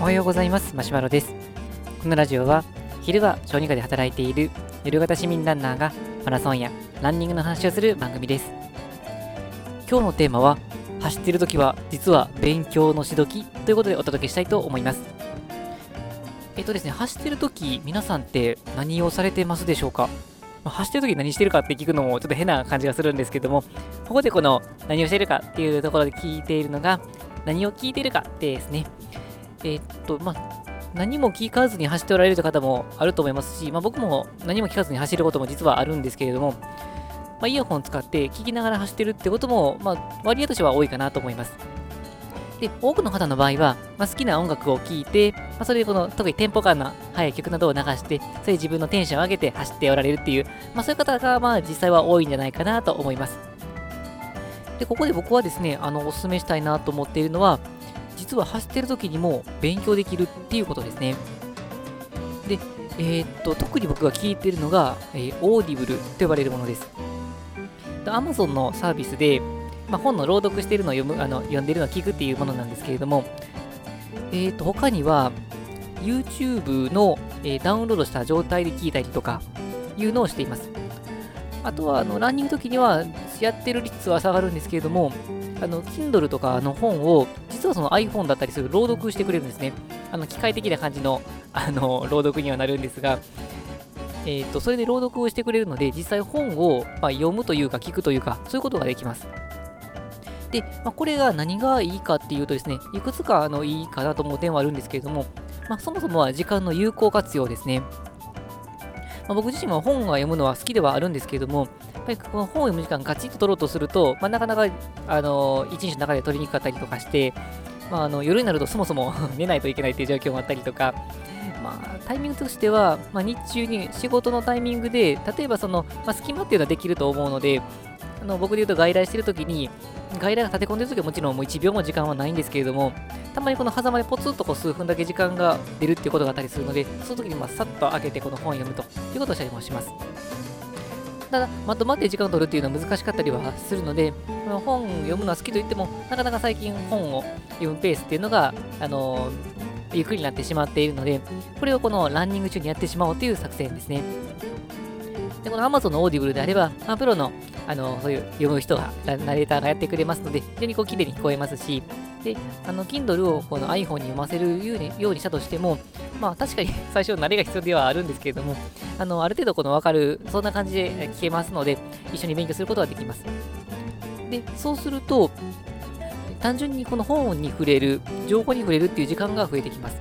おはようございます。マシュマロです。このラジオは昼は小児科で働いている夜型市民ランナーがマラソンやランニングの話をする番組です。今日のテーマは走っている時は実は勉強のしどきということでお届けしたいと思います。えっとですね走ってる時皆さんって何をされてますでしょうか？走ってる時何してるかって聞くのもちょっと変な感じがするんですけどもここでこの何をしてるかっていうところで聞いているのが何を聞いてるかですねえー、っと、まあ、何も聞かずに走っておられるという方もあると思いますし、まあ、僕も何も聞かずに走ることも実はあるんですけれども、まあ、イヤホン使って聞きながら走ってるってことも、まあ、割合としては多いかなと思います。で、多くの方の場合は、まあ、好きな音楽を聴いて、まあ、それでこの特にテンポ感の速い曲などを流して、それで自分のテンションを上げて走っておられるっていう、まあ、そういう方がまあ実際は多いんじゃないかなと思います。で、ここで僕はですね、あのお勧めしたいなと思っているのは、実は走ってる時にも勉強できるっていうことですね。で、えー、っと、特に僕が聞いているのが、えー、 Audible と呼ばれるものです。Amazon のサービスで、まあ、本の朗読しているのを読むあの読んでいるのを聞くっていうものなんですけれども、えー、と他には YouTube の、えー、ダウンロードした状態で聞いたりとかいうのをしています。あとはあのランニング時にはやってる率は下がるんですけれども、あの Kindle とかの本を実はその iPhone だったりする朗読してくれるんですね。あの機械的な感じのあの朗読にはなるんですが、えーと、それで朗読をしてくれるので、実際本を、まあ、読むというか聞くというか、そういうことができます。で、まあ、これが何がいいかっていうとですね、いくつかあのいいかなと思う点はあるんですけれども、まあ、そもそもは時間の有効活用ですね。ま、僕自身は本を読むのは好きではあるんですけれども、ぱりこの本を読む時間ガチッと取ろうとすると、まあ、なかなか、あのー、一日の中で取りにくかったりとかして、まあ、あの夜になるとそもそも 寝ないといけないという状況もあったりとか、まあ、タイミングとしては、まあ、日中に仕事のタイミングで、例えばその、まあ、隙間っていうのはできると思うので、あの僕で言うと外来してるときに、外来が立て込んでるときはもちろんもう1秒も時間はないんですけれども、たまにこの狭間でポツンとこう数分だけ時間が出るっていうことがあったりするので、その時にまあさっと開けてこの本を読むということをしたりもします。ただ、まとまって時間を取るっていうのは難しかったりはするので、本を読むのは好きと言っても、なかなか最近本を読むペースっていうのが、あのー、ゆっくりになってしまっているので、これをこのランニング中にやってしまおうという作戦ですね。で、この Amazon の Audible であれば、まあ、プロの、あの、そういう読む人が、ナレーターがやってくれますので、非常にこう綺麗に聞こえますし、で、あの、Kindle をこの iPhone に読ませるようにしたとしても、まあ確かに最初慣れが必要ではあるんですけれども、あの、ある程度このわかる、そんな感じで聞けますので、一緒に勉強することができます。で、そうすると、単純にこの本に触れる、情報に触れるっていう時間が増えてきます。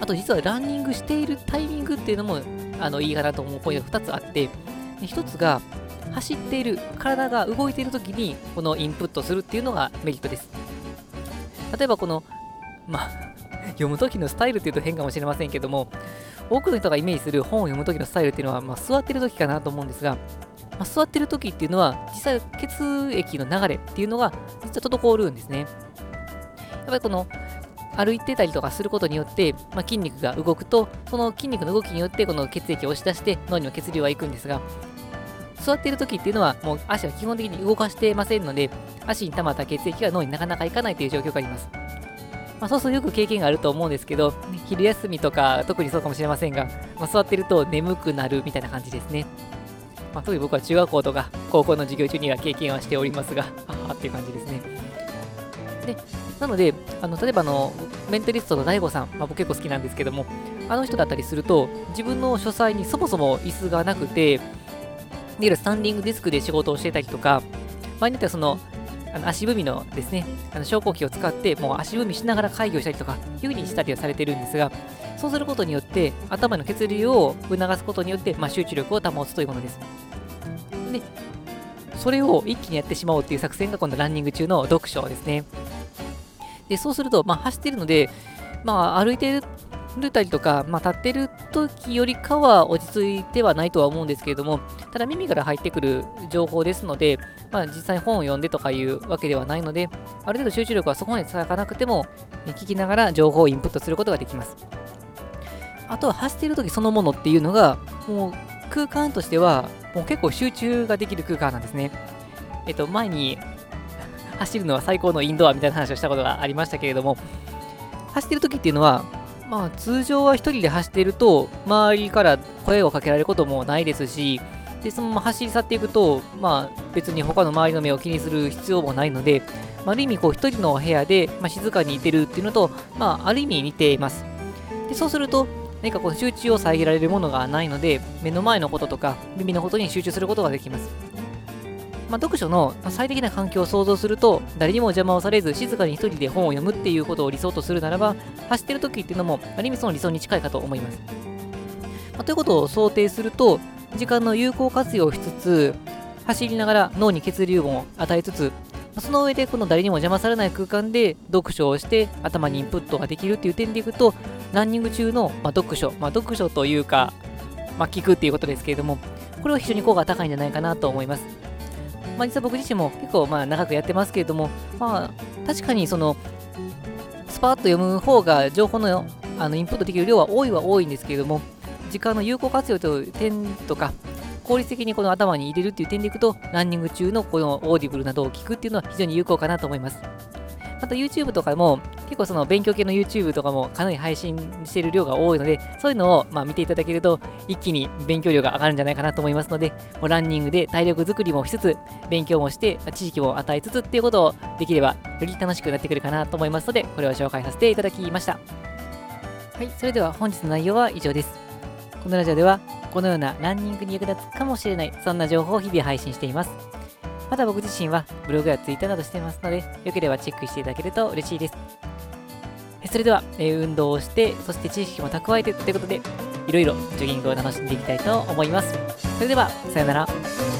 あと実はランニングしているタイミングっていうのもあのいいかなと思うポイントが2つあって、1つが走っている、体が動いている時にこのインプットするっていうのがメリットです。例えばこの、まあ、読む時のスタイルっていうと変かもしれませんけども、多くの人がイメージする本を読む時のスタイルっていうのは、まあ、座ってる時かなと思うんですが、まあ、座ってる時っていうのは、実際血液の流れっていうのが実は滞るんですね。やっぱりこの歩いてたりとかすることによって、まあ、筋肉が動くと、その筋肉の動きによってこの血液を押し出して脳にも血流は行くんですが、座っている時っていうのはもう足は基本的に動かしてませんので、足に溜まった血液が脳になかなか行かないという状況があります。まあ、そうするとよく経験があると思うんですけど、昼休みとか特にそうかもしれませんが、まあ、座ってると眠くなるみたいな感じですね。まあ、特に僕は中学校とか高校の授業中には経験はしておりますが、ああっていう感じですね。で、なので、あの例えばのメンタリストの DAIGO さん、まあ、僕結構好きなんですけども、あの人だったりすると、自分の書斎にそもそも椅子がなくて、いわゆるスタンディングディスクで仕事をしてたりとか、場合によってはそのあの足踏みのですね、あの昇降機を使って、もう足踏みしながら会議をしたりとか、いうふうにしたりはされてるんですが、そうすることによって、頭の血流を促すことによって、まあ、集中力を保つというものです。で、それを一気にやってしまおうっていう作戦が今度ランニング中の読書ですね。で、そうすると、まあ、走っているので、まあ、歩いてるたりとか、まあ、立ってる時よりかは落ち着いてはないとは思うんですけれども、ただ耳から入ってくる情報ですので、まあ、実際本を読んでとかいうわけではないので、ある程度集中力はそこまで咲かなくても、聞きながら情報をインプットすることができます。あとは走っている時そのものっていうのが、もう空間としては、もう結構集中ができる空間なんですね。えっと、前に走るのは最高のインドアみたいな話をしたことがありましたけれども、走ってる時っていうのは、まあ通常は一人で走っていると、周りから声をかけられることもないですし、で、そのまま走り去っていくと、まあ別に他の周りの目を気にする必要もないので、まあ、ある意味こう一人の部屋で、まあ、静かにいてるっていうのと、まあある意味似ています。で、そうすると、何かこう集中を遮られるものがないので、目の前のこととか耳のことに集中することができます。まあ、読書の最適な環境を想像すると、誰にも邪魔をされず、静かに一人で本を読むっていうことを理想とするならば、走ってる時っていうのも、ある意味その理想に近いかと思います。まあ、ということを想定すると、時間の有効活用しつつ、走りながら脳に血流を与えつつ、その上でこの誰にも邪魔されない空間で読書をして頭にインプットができるっていう点でいくと、ランニング中の、まあ、読書、まあ、読書というか、まあ、聞くっていうことですけれども、これは非常に効果が高いんじゃないかなと思います。まあ、実は僕自身も結構まあ長くやってますけれども、まあ、確かにその、スパーッと読む方が情報のあのインプットできる量は多いは多いんですけれども、時間の有効活用という点とか、効率的にこの頭に入れるっていう点でいくと、ランニング中のこの Audible などを聞くっていうのは非常に有効かなと思います。また YouTube とかも結構その勉強系の YouTube とかもかなり配信してる量が多いので、そういうのをま見ていただけると一気に勉強量が上がるんじゃないかなと思いますので、もうランニングで体力作りもしつつ、勉強もして、知識も与えつつっていうことをできればより楽しくなってくるかなと思いますので、これを紹介させていただきました。はい、それでは本日の内容は以上です。このラジオではこのようなランニングに役立つかもしれない、そんな情報を日々配信しています。また僕自身はブログや Twitter などしてますので、よければチェックしていただけると嬉しいです。それでは、え運動をして、そして知識も蓄えてということで、いろいろジョギングを楽しんでいきたいと思います。それでは、さよなら。